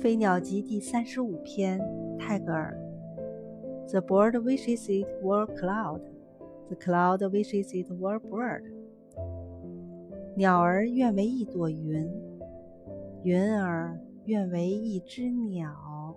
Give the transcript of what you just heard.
飞鸟集第三十五篇泰戈尔 the bird wishes it were cloud the cloud wishes it were bird 鸟儿愿为一朵云云儿愿为一只鸟